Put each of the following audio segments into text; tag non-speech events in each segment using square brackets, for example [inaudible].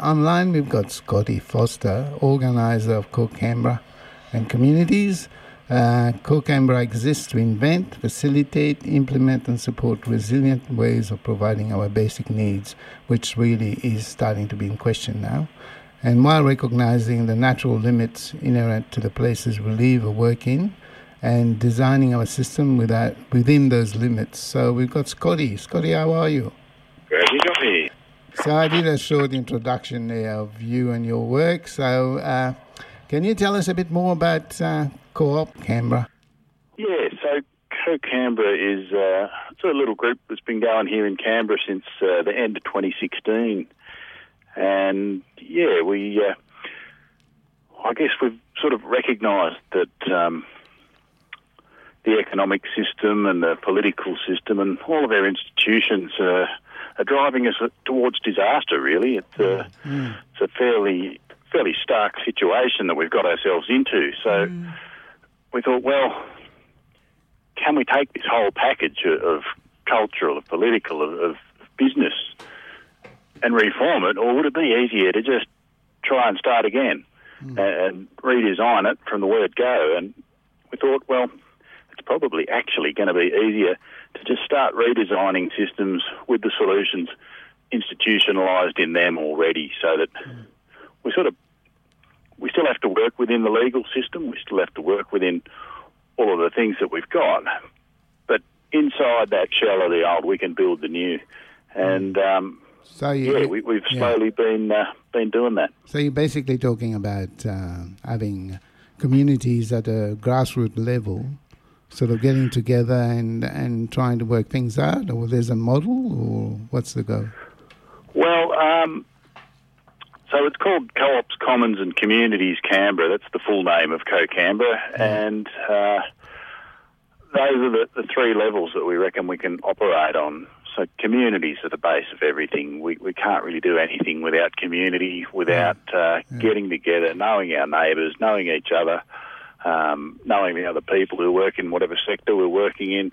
online we've got Scotty Foster, organizer of Co-Canberra and Communities. Uh, Co-Canberra exists to invent, facilitate, implement and support resilient ways of providing our basic needs, which really is starting to be in question now. And while recognizing the natural limits inherent to the places we live or work in, and designing our system without, within those limits. So we've got Scotty. Scotty, how are you? Great, you got me. So I did a short introduction there of you and your work. So uh, can you tell us a bit more about uh, Co-op Canberra? Yeah, so Co-Canberra is uh, it's a little group that's been going here in Canberra since uh, the end of 2016. And yeah, we, uh, I guess we've sort of recognised that um, the economic system and the political system and all of our institutions uh, are driving us towards disaster. Really, it's a, mm. it's a fairly fairly stark situation that we've got ourselves into. So mm. we thought, well, can we take this whole package of cultural, of political, of, of business, and reform it, or would it be easier to just try and start again mm. and redesign it from the word go? And we thought, well it's probably actually going to be easier to just start redesigning systems with the solutions institutionalised in them already so that we sort of we still have to work within the legal system, we still have to work within all of the things that we've got, but inside that shell of the old, we can build the new. And um, so you, yeah, we, have slowly yeah. been uh, been doing that. So you're basically talking about uh, having communities at a grassroots level sort of getting together and, and trying to work things out, or there's a model, or what's the go? Well, um, so it's called Co-ops, Commons and Communities Canberra. That's the full name of Co-Canberra, and uh, those are the, the three levels that we reckon we can operate on. So communities are the base of everything. We, we can't really do anything without community, without uh, yeah. getting together, knowing our neighbours, knowing each other um, knowing the other people who work in whatever sector we're working in.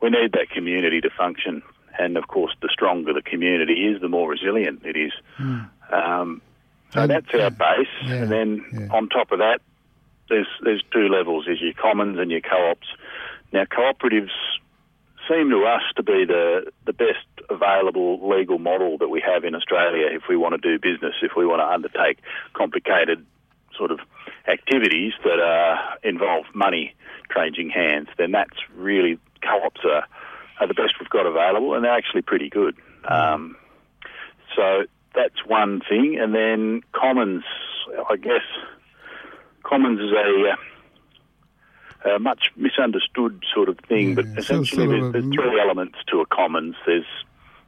We need that community to function. And of course, the stronger the community is, the more resilient it is. Mm. Um, so and, that's our base. Yeah, and then yeah. on top of that, there's there's two levels: there's your commons and your co-ops. Now, cooperatives seem to us to be the the best available legal model that we have in Australia if we want to do business, if we want to undertake complicated sort of activities that uh, involve money changing hands, then that's really co-ops are, are the best we've got available, and they're actually pretty good. Um, so that's one thing, and then commons, I guess, commons is a uh, a much misunderstood sort of thing, yeah, but essentially sort of there's, there's, three elements to a commons. There's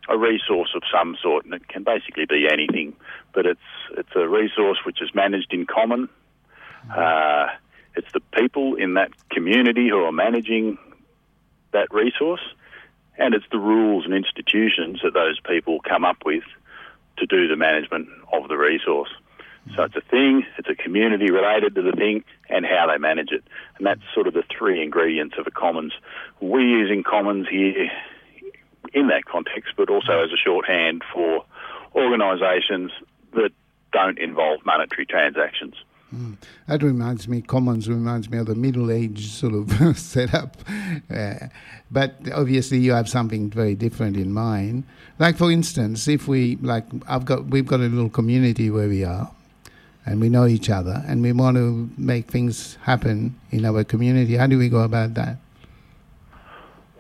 a resource of some sort, and it can basically be anything, but it's it's a resource which is managed in common. Uh, it's the people in that community who are managing that resource, and it's the rules and institutions that those people come up with to do the management of the resource. So it's a thing, it's a community related to the thing, and how they manage it. And that's sort of the three ingredients of a commons. We're using commons here in that context, but also as a shorthand for organisations that don't involve monetary transactions. Mm. That reminds me, Commons reminds me of the Middle Age sort of [laughs] setup. Uh, but obviously, you have something very different in mind. Like, for instance, if we, like, I've got, we've got a little community where we are, and we know each other, and we want to make things happen in our community. How do we go about that?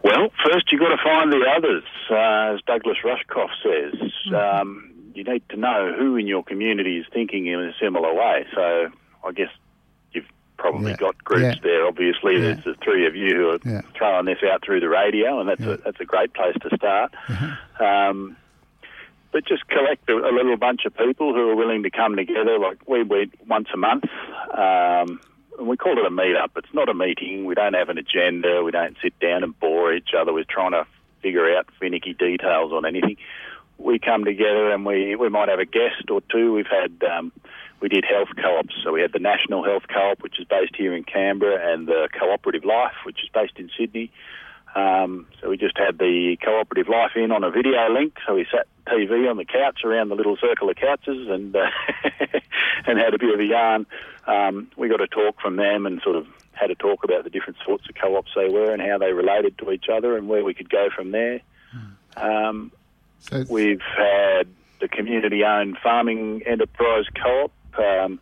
Well, first you've got to find the others, uh, as Douglas Rushkoff says. Um, you need to know who in your community is thinking in a similar way. So I guess you've probably yeah. got groups yeah. there. Obviously, yeah. there's the three of you who are throwing this out through the radio, and that's a that's a great place to start. Mm-hmm. Um, but just collect a, a, little bunch of people who are willing to come together. Like we meet once a month. Um, and we call it a meet-up. It's not a meeting. We don't have an agenda. We don't sit down and bore each other with trying to figure out finicky details on anything. We come together and we, we might have a guest or two. We've had um, we did health co-ops. So we had the National Health Co-op, which is based here in Canberra, and the Cooperative Life, which is based in Sydney. Um, so we just had the cooperative life in on a video link. So we sat TV on the couch around the little circle of couches and uh, [laughs] and had a bit of a yarn. Um, we got a talk from them and sort of had a talk about the different sorts of co-ops they were and how they related to each other and where we could go from there. Um, So We've had the community-owned farming enterprise co-op. Um,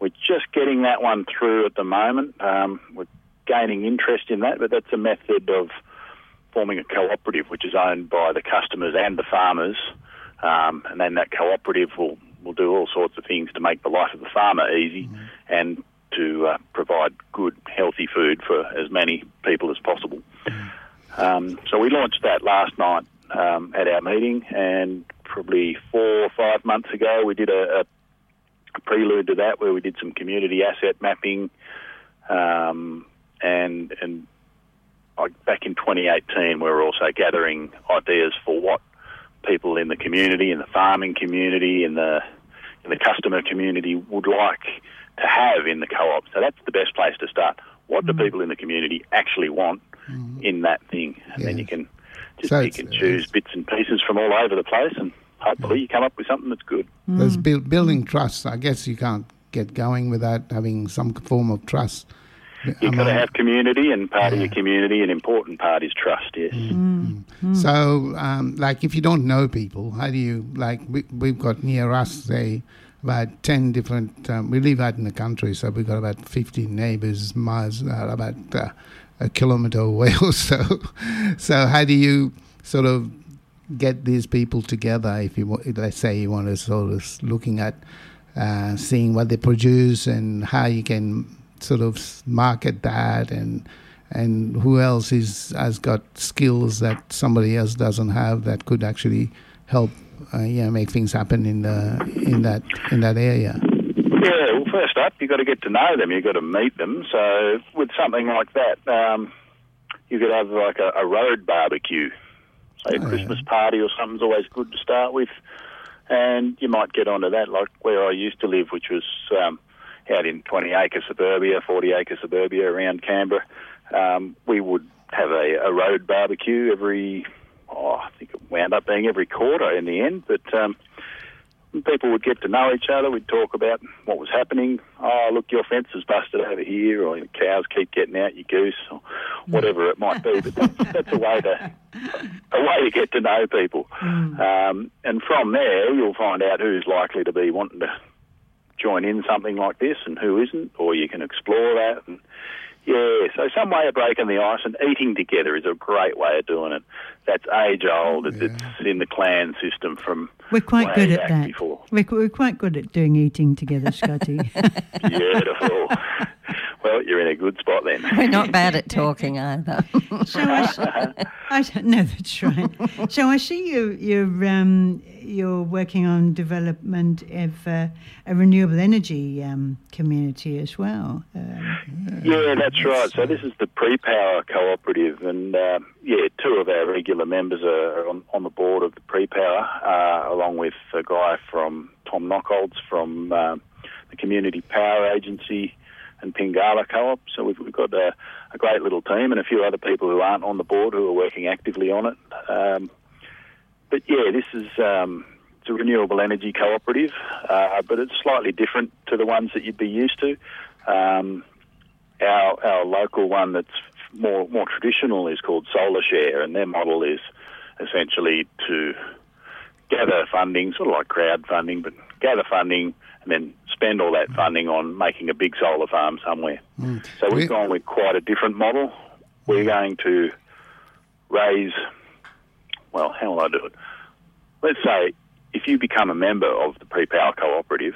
we're just getting that one through at the moment. Um, we're gaining interest in that, but that's a method of forming a cooperative which is owned by the customers and the farmers, um, and then that cooperative will will do all sorts of things to make the life of the farmer easy and to uh, provide good, healthy food for as many people as possible. Um, so we launched that last night um, at our meeting, and probably four or five months ago, we did a, a, prelude to that where we did some community asset mapping, um, and and back in 2018, we were also gathering ideas for what people in the community, in the farming community, in the in the customer community would like to have in the co-op. So that's the best place to start. What do mm. people in the community actually want mm. in that thing? And then you can just So pick it's- and choose bits and pieces from all over the place, and hopefully you come up with something that's good. Mm. there's build, building trust. I guess you can't get going without having some form of trust. You've got to among- have community, and part of your community, an important part is trust. Yes. So, um, like, if you don't know people, how do you like? We, we've got near us, say, about ten different. Um, we live out in the country, so we've got about fifteen neighbours miles uh, about uh, a kilometre away [laughs] or so. So, how do you sort of get these people together? If you, wa- let's say, you want to sort of looking at uh, seeing what they produce and how you can sort of market that and and who else is has got skills that somebody else doesn't have that could actually help uh, know make things happen in the in that in that area Yeah, well, first up, you've got to get to know them. You've got to meet them. So, with something like that, um, you could have like a, a road barbecue. Say a Oh, yeah. Christmas party or something's always good to start with. And you might get onto that, like where I used to live, which was um, out in 20 acre suburbia, 40 acre suburbia around Canberra. Um, we would have a, a road barbecue every, oh, I think it wound up being every quarter in the end, but um, people would get to know each other. We'd talk about what was happening. Oh, look, your fence is busted over here, or your cows keep getting out, your goose, or whatever it might be. But that's, that's a way to a way to get to know people. Um, and from there, you'll find out who's likely to be wanting to join in something like this and who isn't, or you can explore that. And yeah, so some way of breaking the ice and eating together is a great way of doing it. That's age old. It's It's in the clan system from We're quite way good at that. Before. We're, we're quite good at doing eating together, Scotty. [laughs] Beautiful. Well, you're in a good spot then. [laughs] We're not bad at [laughs] talking either. so I, [laughs] I don't know that's right. So I see you you're um, you're working on development of uh, a renewable energy um, community as well. Um, Yeah, that's right. So this is the pre-power cooperative, and uh, yeah, two of our regular members are on, on the board of the pre-power, uh, along with a guy from Tom Nockolds from um, the Community Power Agency and Pingala Co-op. So we've, we've got a, a great little team and a few other people who aren't on the board who are working actively on it. Um, but yeah, this is um, it's a renewable energy cooperative, uh, but it's slightly different to the ones that you'd be used to. Um, our our local one that's more more traditional is called Solar Share, and their model is essentially to gather funding, sort of like crowdfunding, but gather funding and then spend all that funding on making a big solar farm somewhere. Mm. So We- we've gone with quite a different model. We're mm. going to raise, well, how will I do it? Let's say if you become a member of the pre-power cooperative,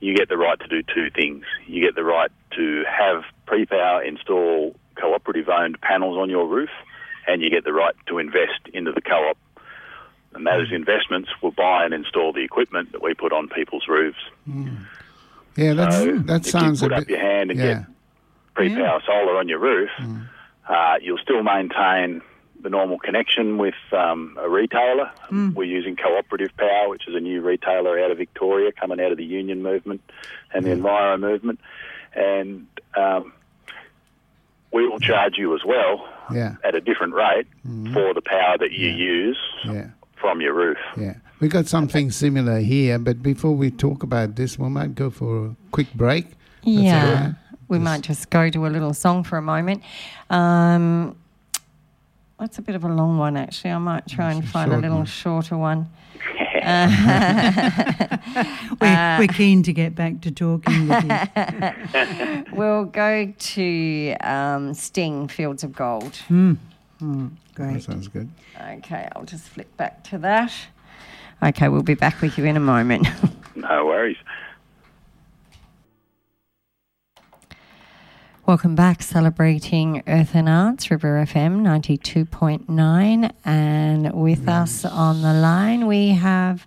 you get the right to do two things. You get the right to have pre-power install cooperative-owned panels on your roof, and you get the right to invest into the co-op. And those investments will buy and install the equipment that we put on people's roofs. yeah that's So that if sounds you a put up bit your hand and yeah get pre-power solar on your roof, uh, you'll still maintain the normal connection with um, a retailer. We're using Cooperative Power, which is a new retailer out of Victoria, coming out of the union movement and the Enviro movement. And um, we will charge you as well Yeah. at a different rate for the power that you use Yeah. From your roof. Yeah. We got something similar here, but before we talk about this, we might go for a quick break. That's Yeah. right. We Just- might just go to a little song for a moment. Um, that's a bit of a long one, actually. I might try and find a little one. shorter one. We're, we're keen to get back to talking with you. [laughs] We'll go to um, Sting, Fields of Gold. Mm, Hmm, that great. sounds good. Okay, I'll just flick back to that. Okay, we'll be back with you in a moment. [laughs] No worries. Welcome back, celebrating Earth and Arts, River FM 92.9. And with us on the line, we have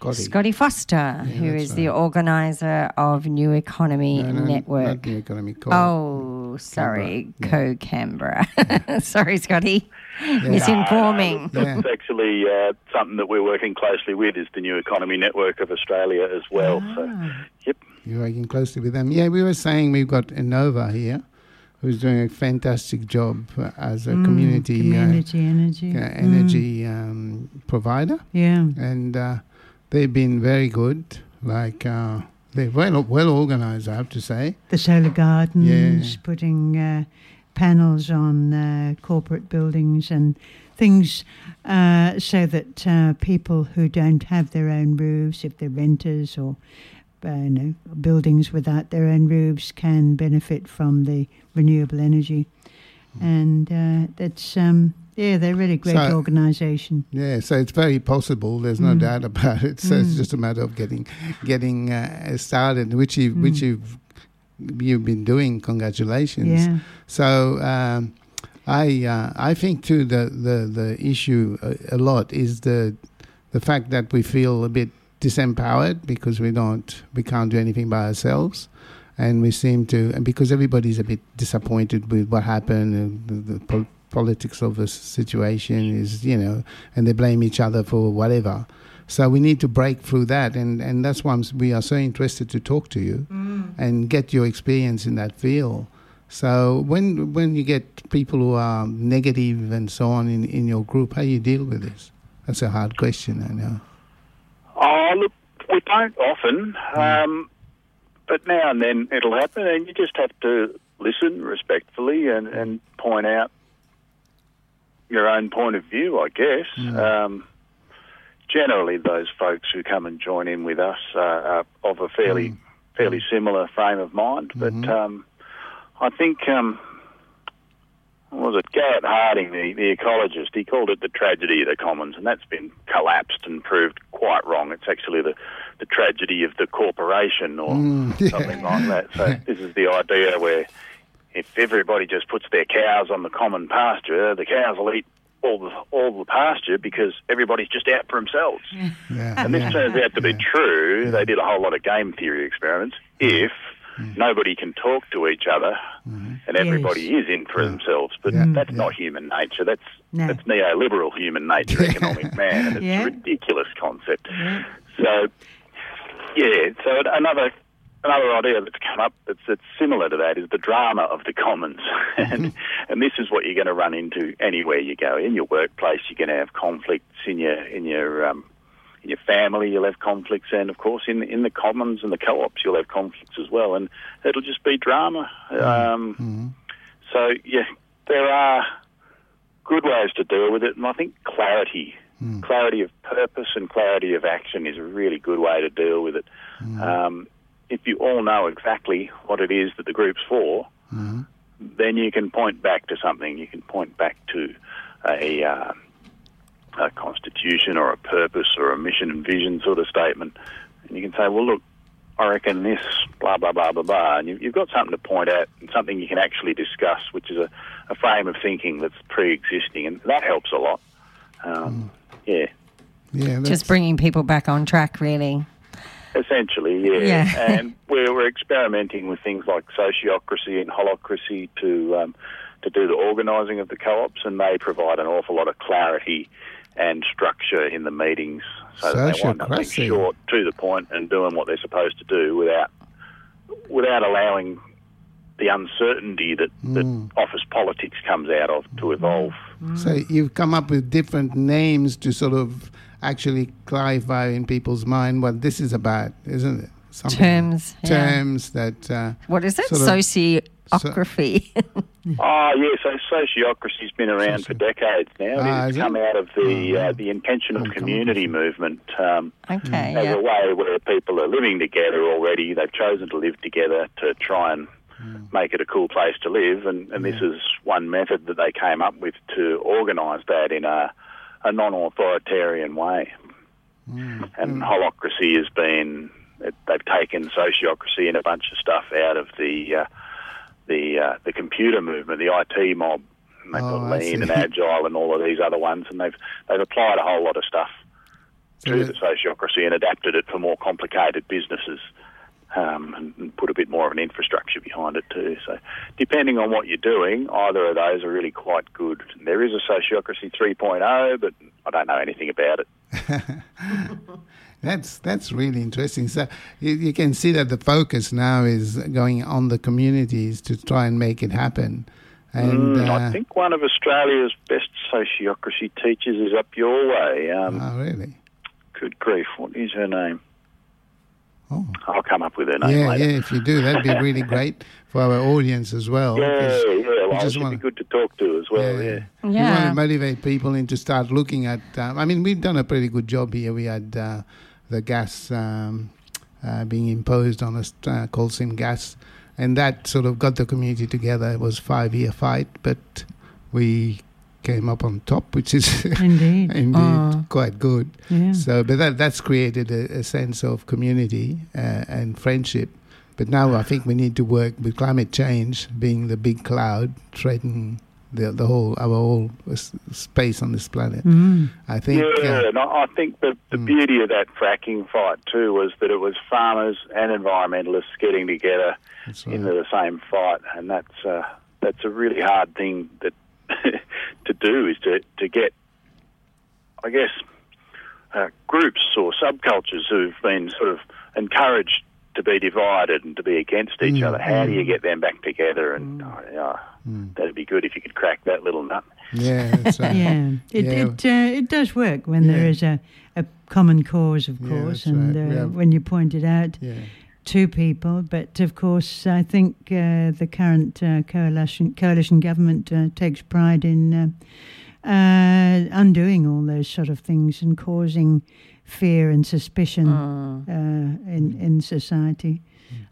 Scotty. Scotty Foster, who that's is the organizer of New Economy No, no, Network. Not the economy co Oh, sorry, Co Canberra. sorry, [laughs] Scotty. Misinforming. Yeah. It's actually uh, something that we're working closely with is the New Economy Network of Australia as well. So, Ah. yep. You're working closely with them. Yeah, we were saying we've got Enova here, who's doing a fantastic job uh, as a Mm, community, community energy. uh, uh, Mm, energy um, provider, yeah. and uh, they've been very good. Like uh, they're well well organized, I have to say. The solar gardens, Yeah. putting uh, panels on uh, corporate buildings and things uh, so that uh, people who don't have their own roofs, if they're renters or uh, you know, buildings without their own roofs, can benefit from the renewable energy. And uh, that's, um, yeah, they're really great So- organisation. Yeah, so it's very possible. There's no Mm. doubt about it. [laughs] So it's Mm. just a matter of getting getting uh, started, which you which Mm. you've you've been doing. Congratulations. Yeah. So um, I uh, I think too the the the issue a, a lot is the the fact that we feel a bit disempowered because we don't we can't do anything by ourselves. And we seem to, and because everybody's a bit disappointed with what happened, and the, the politics of the situation is, you know, and they blame each other for whatever. So we need to break through that, and, and that's why we are so interested to talk to you mm. and get your experience in that field. So when when you get people who are negative and so on in, in your group, how you deal with this? That's a hard question, I know. Oh, look, we don't often, mm. um, but now and then it'll happen, and you just have to listen respectfully and, and point out your own point of view, I guess. Um, generally, those folks who come and join in with us are, are of a fairly fairly similar frame of mind, but um, I think. Um, what was it Garrett Hardin, the, the ecologist? He called it the tragedy of the commons, and that's been collapsed and proved quite wrong. It's actually the, the tragedy of the corporation or Mm, yeah. [laughs] something like that. So this is the idea where if everybody just puts their cows on the common pasture, the cows will eat all the all the pasture because everybody's just out for themselves. [laughs] Yeah, And this yeah, turns out to be true. They did a whole lot of game theory experiments. Mm-hmm. If mm-hmm. nobody can talk to each other mm-hmm. and everybody is in for themselves, but that's not human nature. That's No. that's neoliberal human nature, economic man, and it's a ridiculous concept. So, yeah. So another another idea that's come up that's, that's similar to that is the drama of the commons, [laughs] and and this is what you're going to run into anywhere you go. In your workplace, you're going to have conflicts in your in your um, in your family, you'll have conflicts, and of course, in in the commons and the co-ops, you'll have conflicts as well, and it'll just be drama. Um, So yeah, there are good ways to deal with it, and I think clarity, clarity of purpose and clarity of action is a really good way to deal with it. Um, if you all know exactly what it is that the group's for, then you can point back to something. You can point back to a, uh, a constitution or a purpose or a mission and vision sort of statement, and you can say, "Well, look, I reckon this, blah blah blah blah blah," and you, you've got something to point at and something you can actually discuss, which is a, a frame of thinking that's pre-existing, and that helps a lot. Um, Yeah. Yeah, Just bringing people back on track, really. Essentially, yeah. Yeah. [laughs] and we're, we're experimenting with things like sociocracy and holacracy to um, to do the organising of the co-ops, and they provide an awful lot of clarity and structure in the meetings, so that they wind up being short, to the point, and doing what they're supposed to do without without allowing the uncertainty that, that office politics comes out of to evolve. So you've come up with different names to sort of actually clarify in people's mind what this is about, isn't it? Something- Terms, yeah. Terms that. Uh, What is it? Sort of- Sociography. Oh, [laughs] yeah, so sociocracy's been around for decades now. Ah, it's come it? out of the Oh, uh, the intentional Well, community movement um, okay, as yeah. a way where people are living together already. They've chosen to live together to try and make it a cool place to live, and, and this is one method that they came up with to organise that in a, a non-authoritarian way. And holacracy has been it, they've taken sociocracy and a bunch of stuff out of the uh, the uh, the computer movement, the IT mob. And they've Oh, got lean and [laughs] agile and all of these other ones, and they've they've applied a whole lot of stuff So to the sociocracy and adapted it for more complicated businesses. Um, and, and put a bit more of an infrastructure behind it too. So, depending on what you're doing, either of those are really quite good. There is a sociocracy 3.0, but I don't know anything about it. [laughs] That's that's really interesting. So you, you can see that the focus now is going on the communities to try and make it happen. And Mm, uh, I think one of Australia's best sociocracy teachers is up your way. Um, oh, really? good grief, what is her name? Oh, I'll come up with her name yeah, later. yeah. If you do, that'd be really [laughs] great for our audience as well. Yeah, yeah, well, just she'd wanna- be good to talk to as well, yeah. yeah. We want to motivate people into start looking at. Um, I mean, we've done a pretty good job here. We had uh, the gas um, uh, being imposed on us, uh, coal seam gas, and that sort of got the community together. It was five year fight, but we came up on top, which is [laughs] Indeed. [laughs] indeed Mm. quite good. Yeah. So, but that that's created a, a sense of community uh, and friendship. But now I think we need to work with climate change being the big cloud threatening the the whole our whole space on this planet. Mm. I think. yeah, uh, and I I think the, the Mm. beauty of that fracking fight too was that it was farmers and environmentalists getting together right. into the same fight, and that's uh, that's a really hard thing that [laughs] to do is to to get, I guess, uh, groups or subcultures who've been sort of encouraged to be divided and to be against each Mm, other. How do you mm. get them back together? And oh, Mm. that'd be good if you could crack that little nut. Yeah, that's [laughs] right. Yeah, it Yeah. it uh, it does work when there Yeah. is a, a common cause, of course, that's and right. Uh, have- when you point it out Yeah. to people. But of course, I think uh, the current uh, coalition coalition government uh, takes pride in uh, uh, undoing all those sort of things and causing fear and suspicion Mm. uh, in in society.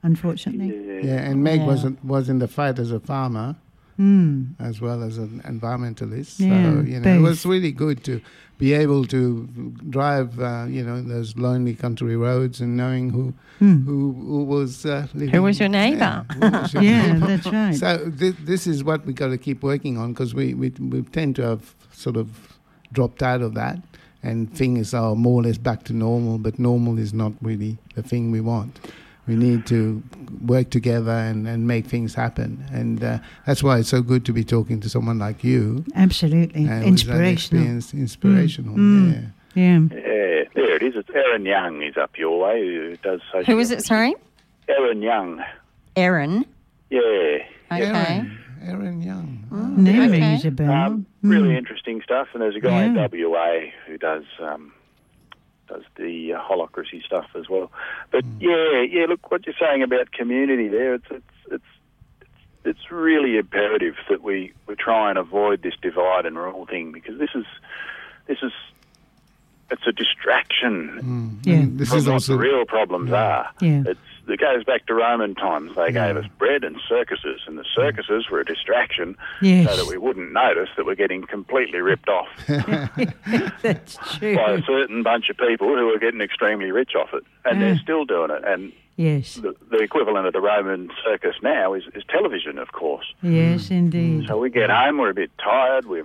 Unfortunately, Yeah, and Meg Yeah. was was in the fight as a farmer mm. as well as an environmentalist. Yeah, so you know, it was really good to be able to drive, uh, you know, those lonely country roads and knowing who Mm. who, who was uh, living. Who was your neighbour? Yeah, [laughs] was your [laughs] yeah, neighbour. that's right. So th- this is what we got to keep working on because we, we we tend to have sort of dropped out of that, and things are more or less back to normal. But normal is not really the thing we want. We need to work together and, and make things happen, and uh, that's why it's so good to be talking to someone like you. Absolutely uh, inspirational. experience- inspirational. Mm. Yeah. Yeah. Yeah, there it is. It's Erin Young is up your way who does social. Who is it? Sorry, Aaron Young. Aaron? Yeah. Okay. Aaron, Aaron Young. Name Okay. rings a bell. Um, really Mm. interesting stuff. And there's a guy in WA who does um, does the uh, holacracy stuff as well. But yeah, yeah. Look, what you're saying about community there, it's it's it's it's really imperative that we, we try and avoid this divide and rule thing because this is this is it's a distraction Mm. Yeah. This from is what also the real problems are. Yeah. It's, it goes back to Roman times. They Yeah. gave us bread and circuses, and the mm. circuses were a distraction Yes. so that we wouldn't notice that we're getting completely ripped off [laughs] That's true. by a certain bunch of people who are getting extremely rich off it, and Yeah. they're ah. still doing it. And Yes. the, the equivalent of the Roman circus now is, is television, of course. Yes, mm. indeed. So we get home, we're a bit tired, we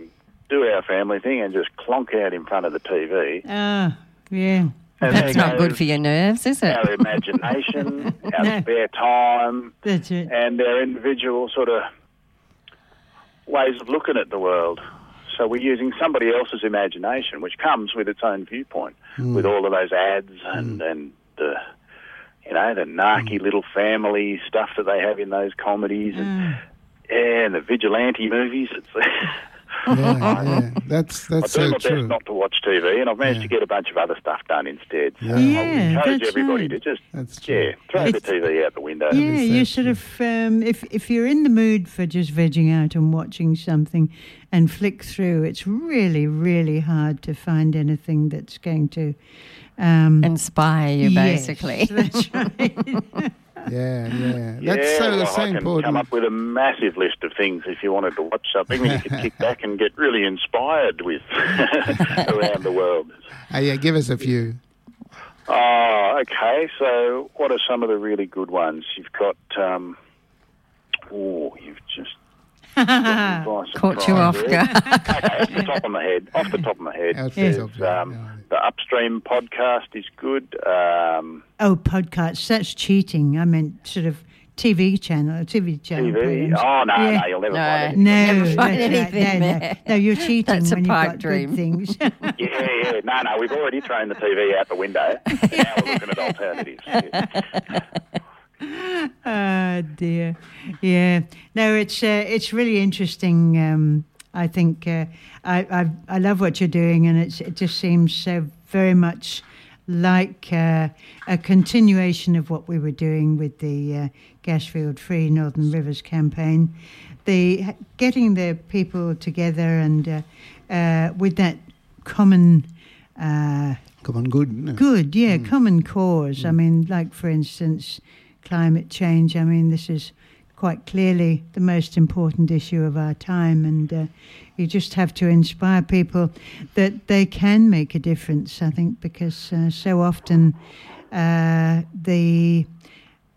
do our family thing, and just clonk out in front of the TV. Ah, yeah. And That's not good for your nerves, is it? Our imagination, [laughs] our No. spare time, That's it. and our individual sort of ways of looking at the world. So we're using somebody else's imagination, which comes with its own viewpoint, hmm. with all of those ads and hmm. and the you know, the narky hmm. little family stuff that they have in those comedies, and, yeah, and the vigilante movies. It's [laughs] yeah, yeah. That's I that's do so my true. best not to watch TV, and I've managed Yeah. to get a bunch of other stuff done instead. So Yeah. I would Yeah, encourage that's everybody right. to just That's yeah, throw the TV out the window. Yeah, you so sort of um, if if you're in the mood for just vegging out and watching something and flick through, it's really really hard to find anything that's going to um, Inspire you, yes, basically. that's right. [laughs] Yeah, yeah. [laughs] That's yeah, so well, so I can important. come up with a massive list of things if you wanted to watch something that you could kick back and get really inspired with [laughs] around the world. Ah, yeah, give us a few. Oh, okay. So, what are some of the really good ones? You've got. Um, oh, you've just. [laughs] got me by Caught you surprise off guard. okay, off the top of my head. Off the top of my head. Out Yeah. the there's, um, yeah. The Upstream podcast is good. Um, oh, podcasts. That's cheating. I meant sort of TV channel, TV channel. TV. programs. Oh, no, Yeah. no, you'll never No. find anything. No, Never find that's right. anything no, no. no, you're cheating That's a when you've pipe got dream. good things. [laughs] Yeah, yeah. No, no, we've already thrown the TV out the window. now we're looking at alternatives. Yeah. [laughs] oh dear, yeah. No, it's uh, it's really interesting. Um, I think uh, I, I I love what you're doing, and it's it just seems so very much like uh, a continuation of what we were doing with the uh, Gasfield Free Northern Rivers campaign. The getting the people together and uh, uh, with that common. Uh, Come good. no? Good, yeah, common cause. I mean, like for instance, climate change. I mean, this is quite clearly the most important issue of our time, and uh, you just have to inspire people that they can make a difference. I think because uh, so often uh, the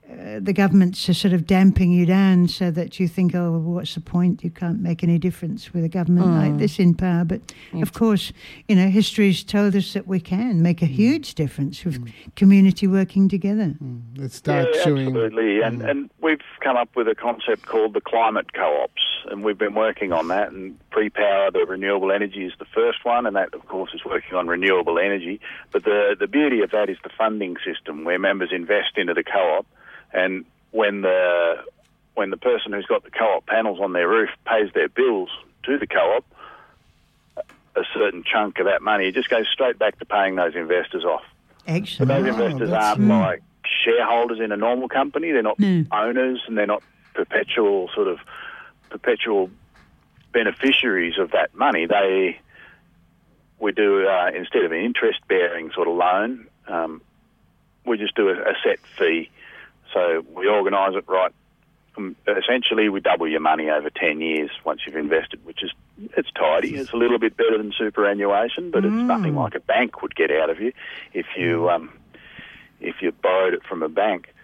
uh, the governments are sort of damping you down so that you think, oh, well, what's the point? You can't make any difference with a government like mm. this in power. But of course, you know, history's told us that we can make a mm. huge difference with mm. community working together. Let's start yeah, showing. absolutely. And and we've come up with a concept called the climate co-ops, and we've been working on that. And pre-power, the renewable energy is the first one, and that of course is working on renewable energy. But the the beauty of that is the funding system, where members invest into the co-op, and when the when the person who's got the co-op panels on their roof pays their bills to the co-op, a certain chunk of that money just goes straight back to paying those investors off. But those Wow, investors aren't like shareholders in a normal company. They're not No. owners, and they're not perpetual sort of perpetual beneficiaries of that money. They we do uh, instead of an interest-bearing sort of loan, um, we just do a, a set fee. So we organise it right. Um, essentially, we double your money over ten years once you've invested, which is it's tidy. It's a little bit better than superannuation, but it's nothing like a bank would get out of you if you um, if you borrowed it from a bank.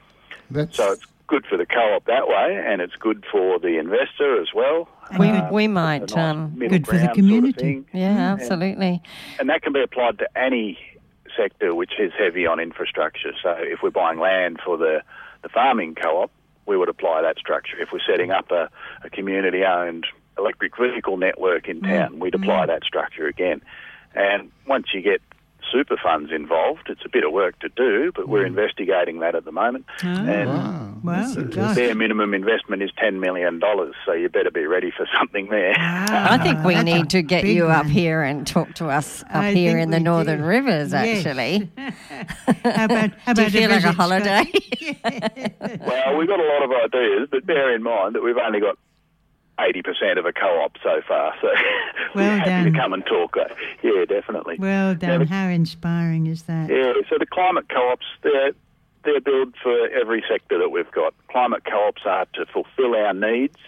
That's So it's good for the co-op that way, and it's good for the investor as well. We, And we might, nice um, Good for the ground sort of community. yeah, absolutely. And that can be applied to any sector which is heavy on infrastructure. So if we're buying land for the, the farming co-op, we would apply that structure. If we're setting up a, a community-owned electric vehicle network in mm. town, we'd apply mm. that structure again. And once you get super funds involved, it's a bit of work to do, but we're mm. investigating that at the moment. Oh, and wow. Wow, That's gosh. interesting. minimum investment is $10 million, so you better be ready for [laughs] something there. Ah, I think we That's need to get you up one. here and talk to us up I here in the Northern do. Rivers, Yes. actually. [laughs] [laughs] How about, how Do you about feel like a visit, holiday? Well, we've got a lot of ideas, but bear in mind that we've only got 80% of a co-op so far, so [laughs] Well we're happy done. to come and talk. Uh, Yeah, definitely. Well done. but- How inspiring is that? Yeah, so the climate co-ops, they're, they're built for every sector that we've got. Climate co-ops are to fulfil our needs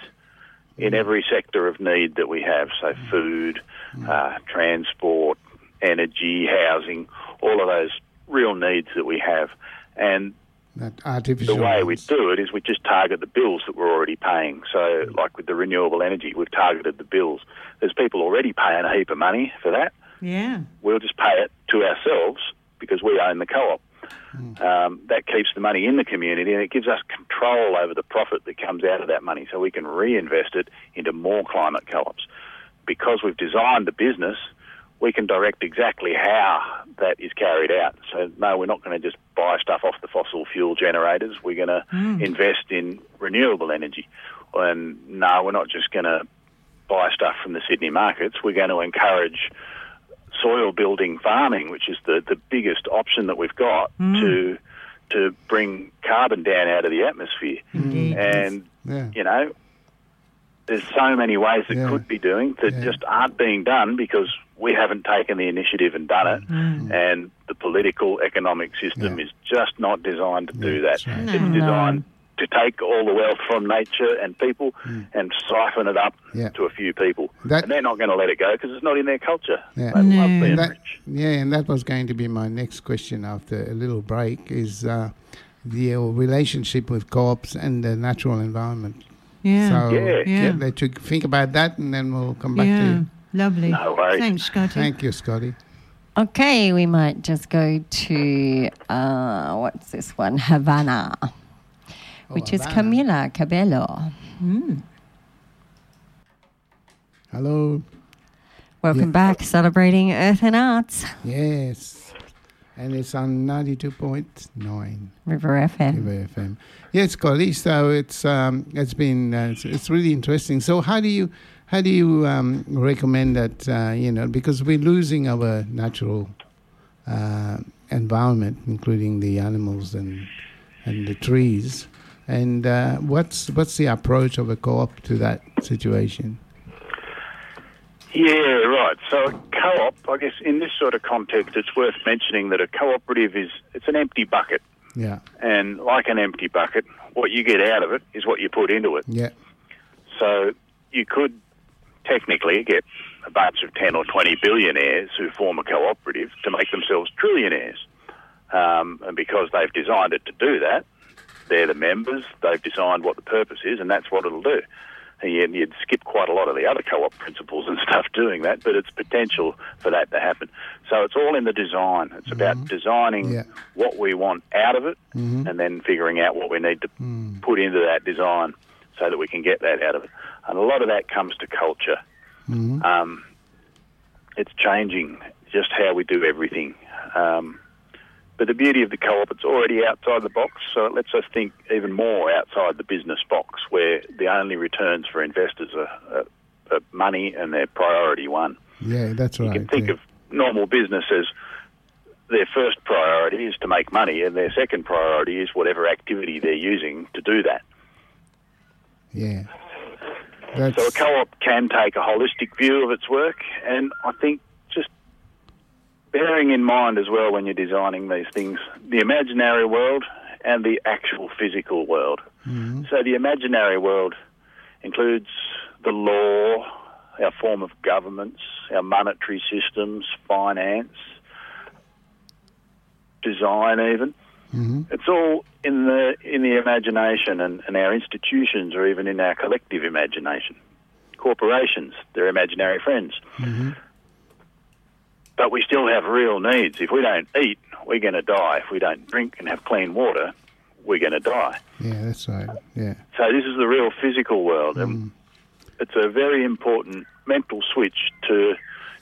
in every sector of need that we have, so food, uh, transport, energy, housing, all of those real needs that we have. And That artificial. the way we do it is we just target the bills that we're already paying. So, like with the renewable energy, we've targeted the bills. There's people already paying a heap of money for that. Yeah. We'll just pay it to ourselves because we own the co-op. Um, that keeps the money in the community and it gives us control over the profit that comes out of that money so we can reinvest it into more climate co-ops. Because we've designed the business, we can direct exactly how that is carried out. So, no, we're not going to just buy stuff off the fossil fuel fuel generators. We're going to mm. invest in renewable energy. And no, we're not just going to buy stuff from the Sydney markets. We're going to encourage soil building farming, which is the, the biggest option that we've got mm. to to bring carbon down out of the atmosphere. Indeed. And Yeah. you know, there's so many ways that Yeah. could be doing that Yeah. just aren't being done because we haven't taken the initiative and done it. And the political economic system Yeah. is just not designed to do that. that's right. It's No. designed to take all the wealth from nature and people and siphon it up. Yeah. to a few people. That- and they're not going to let it go because it's not in their culture. Yeah. They love being That, rich. yeah, and that was going to be my next question after a little break is uh, the uh, relationship with co-ops and the natural environment. Yeah. So Yeah. Yeah. let you think about that and then we'll come back to you. Lovely. No worries. Thanks, Scotty. Thank you, Scotty. Okay, we might just go to uh, what's this one? Havana, which is Oh, Camila Cabello. Hello. Welcome Yeah. back, celebrating Earth and Arts, Yes. And it's on 92.9 River FM. River FM. Yes, Scotty. So it's um, it's been uh, it's, it's really interesting. So how do you how do you um, recommend that uh, you know because we're losing our natural uh, environment, including the animals and and the trees. And uh, what's what's the approach of a co-op to that situation? Yeah, right. So a co-op, I guess in this sort of context, it's worth mentioning that a cooperative is it's an empty bucket, Yeah, and like an empty bucket, what you get out of it is what you put into it. yeah, So you could technically get a bunch of 10 or 20 billionaires who form a cooperative to make themselves trillionaires. Um, and because they've designed it to do that, they're the members, they've designed what the purpose is, and that's what it'll do. And you'd, skip quite a lot of the other co-op principles and [laughs] stuff doing that, but it's potential for that to happen. So it's all in the design. It's about designing Yeah. what we want out of it Mhm. and then figuring out what we need to Mm. put into that design so that we can get that out of it. And a lot of that comes to culture. Mhm. Um, it's changing just how we do everything. Um, but the beauty of the co-op, it's already outside the box, so it lets us think even more outside the business box, where the only returns for investors are, are, are money and their priority one. yeah. That's right. You can think yeah. of normal business as their first priority is to make money, and their second priority is whatever activity they're using to do that. yeah. That's So a co-op can take a holistic view of its work, and I think bearing in mind as well when you're designing these things, the imaginary world and the actual physical world. Mhm. So the imaginary world includes the law, our form of governments, our monetary systems, finance, design even. Mhm. It's all in the in the imagination and, and our institutions or even in our collective imagination. Corporations, they're imaginary friends. Mhm. But we still have real needs. If we don't eat, we're going to die. If we don't drink and have clean water, we're going to die. Yeah, that's right. Yeah. So this is the real physical world, and mm. it's a very important mental switch to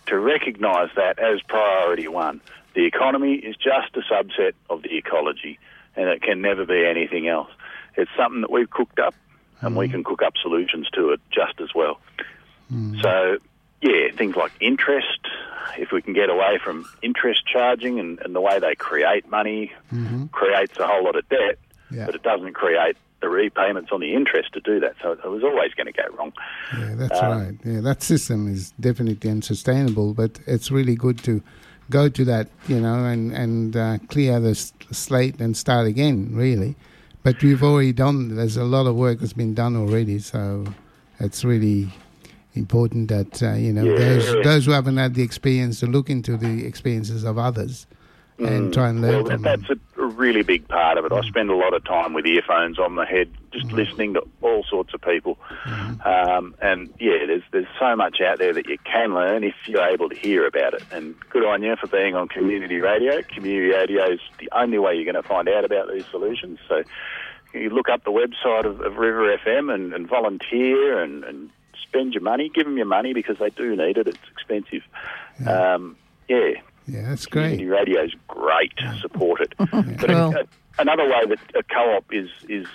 to recognise that as priority one. The economy is just a subset of the ecology, and it can never be anything else. It's something that we've cooked up, and we mm. can cook up solutions to it just as well. Mm. So, yeah, things like interest. If we can get away from interest charging and, and the way they create money, Mhm. creates a whole lot of debt Yeah. but it doesn't create the repayments on the interest to do that. So it was always going to go wrong. Yeah, that's Um, right. Yeah, that system is definitely unsustainable, but it's really good to go to that, you know, and and uh, clear the slate and start again. Really, but we've already done. There's a lot of work that's been done already, so it's really important that uh, you know Yeah. those those who haven't had the experience to look into the experiences of others and try and learn Mm. Well, from that, them. that's a, really big part of it. I spend a lot of time with earphones on the head, just Mm-hmm. listening to all sorts of people. Um, and yeah, there's there's so much out there that you can learn if you're able to hear about it. And good on you for being on community radio. Community radio is the only way you're going to find out about these solutions. So you look up the website of, of River FM and, and volunteer and, and spend your money. Give them your money because they do need it. It's expensive. Um, yeah, yeah, that's community great. radio is great. Support it. [laughs] But Cool. a, another way that a co-op is is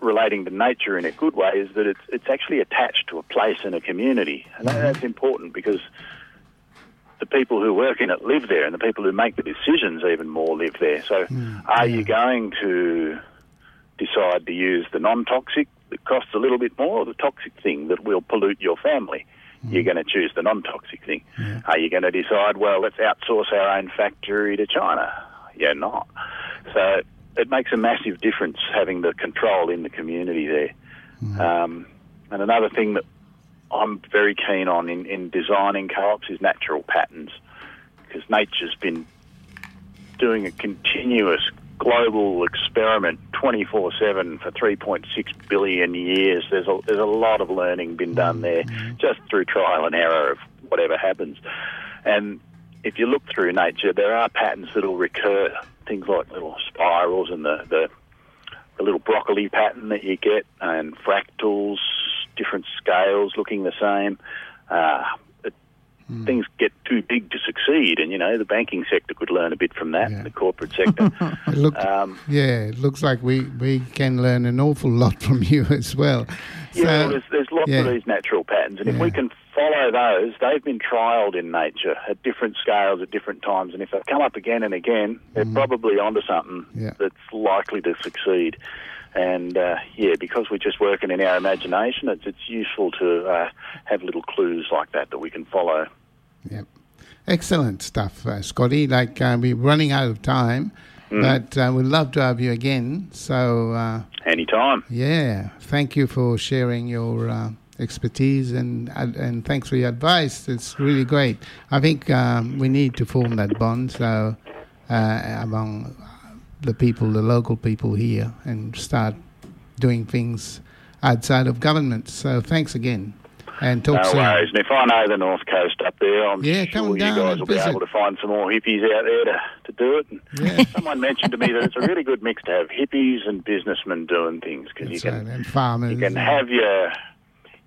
relating to nature in a good way is that it's it's actually attached to a place in a community, and that, that's important because the people who work in it live there, and the people who make the decisions even more live there. So, are you going to decide to use the non-toxic that costs a little bit more, or the toxic thing that will pollute your family? You're going to choose the non-toxic thing. Are you going to decide, well, let's outsource our own factory to China? You're not. So it makes a massive difference having the control in the community there. Um, and another thing that I'm very keen on in, in designing co-ops is natural patterns because nature's been doing a continuous global experiment 24/7 for 3.6 billion years. There's a there's a lot of learning been done there just through trial and error of whatever happens. And if you look through nature, there are patterns that will recur. Things like little spirals and the, the the little broccoli pattern that you get, and fractals, different scales looking the same. Uh, it, Things get too big to succeed, and you know the banking sector could learn a bit from that. Yeah. The corporate sector. [laughs] It look, um, yeah, it looks like we, we can learn an awful lot from you [laughs] as well. yeah, well, there's, there's lots yeah. of these natural patterns, and if we can follow those, they've been trialled in nature at different scales at different times, and if they come up again and again, they're probably onto something. Yeah. that's likely to succeed. And uh, yeah, because we're just working in our imagination, it's it's useful to uh, have little clues like that that we can follow. Yep. Excellent stuff, uh, Scotty. Like, uh, we're running out of time, Mm. but uh, we'd love to have you again. So, uh, Anytime. yeah, thank you for sharing your uh, expertise and, and and thanks for your advice. It's really great. I think um, we need to form that bond so uh, among the people, the local people here, and start doing things outside of government. So, thanks again, and talk No soon. worries. And if I know the North Coast up there, I'm Yeah, sure come you guys and will be able to find some more hippies out there to, to do it. And Yeah. [laughs] Someone mentioned to me that it's a really good mix to have hippies and businessmen doing things because you can right, and farmers. you can and- have your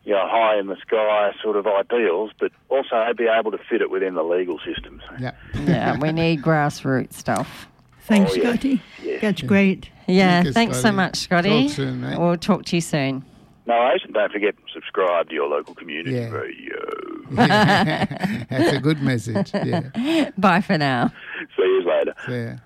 your high in the sky sort of ideals, but also be able to fit it within the legal system. Yeah. Yeah, we need grassroots stuff. Thanks, Oh, yeah. Scotty. Yeah. That's great. Yeah, Thank you, thanks so much, Scotty. Talk soon, mate. We'll talk to you soon. No worries, and don't forget subscribe to your local community Yeah. radio. [laughs] That's a good message. Yeah. [laughs] Bye for now. See you later. So, yeah.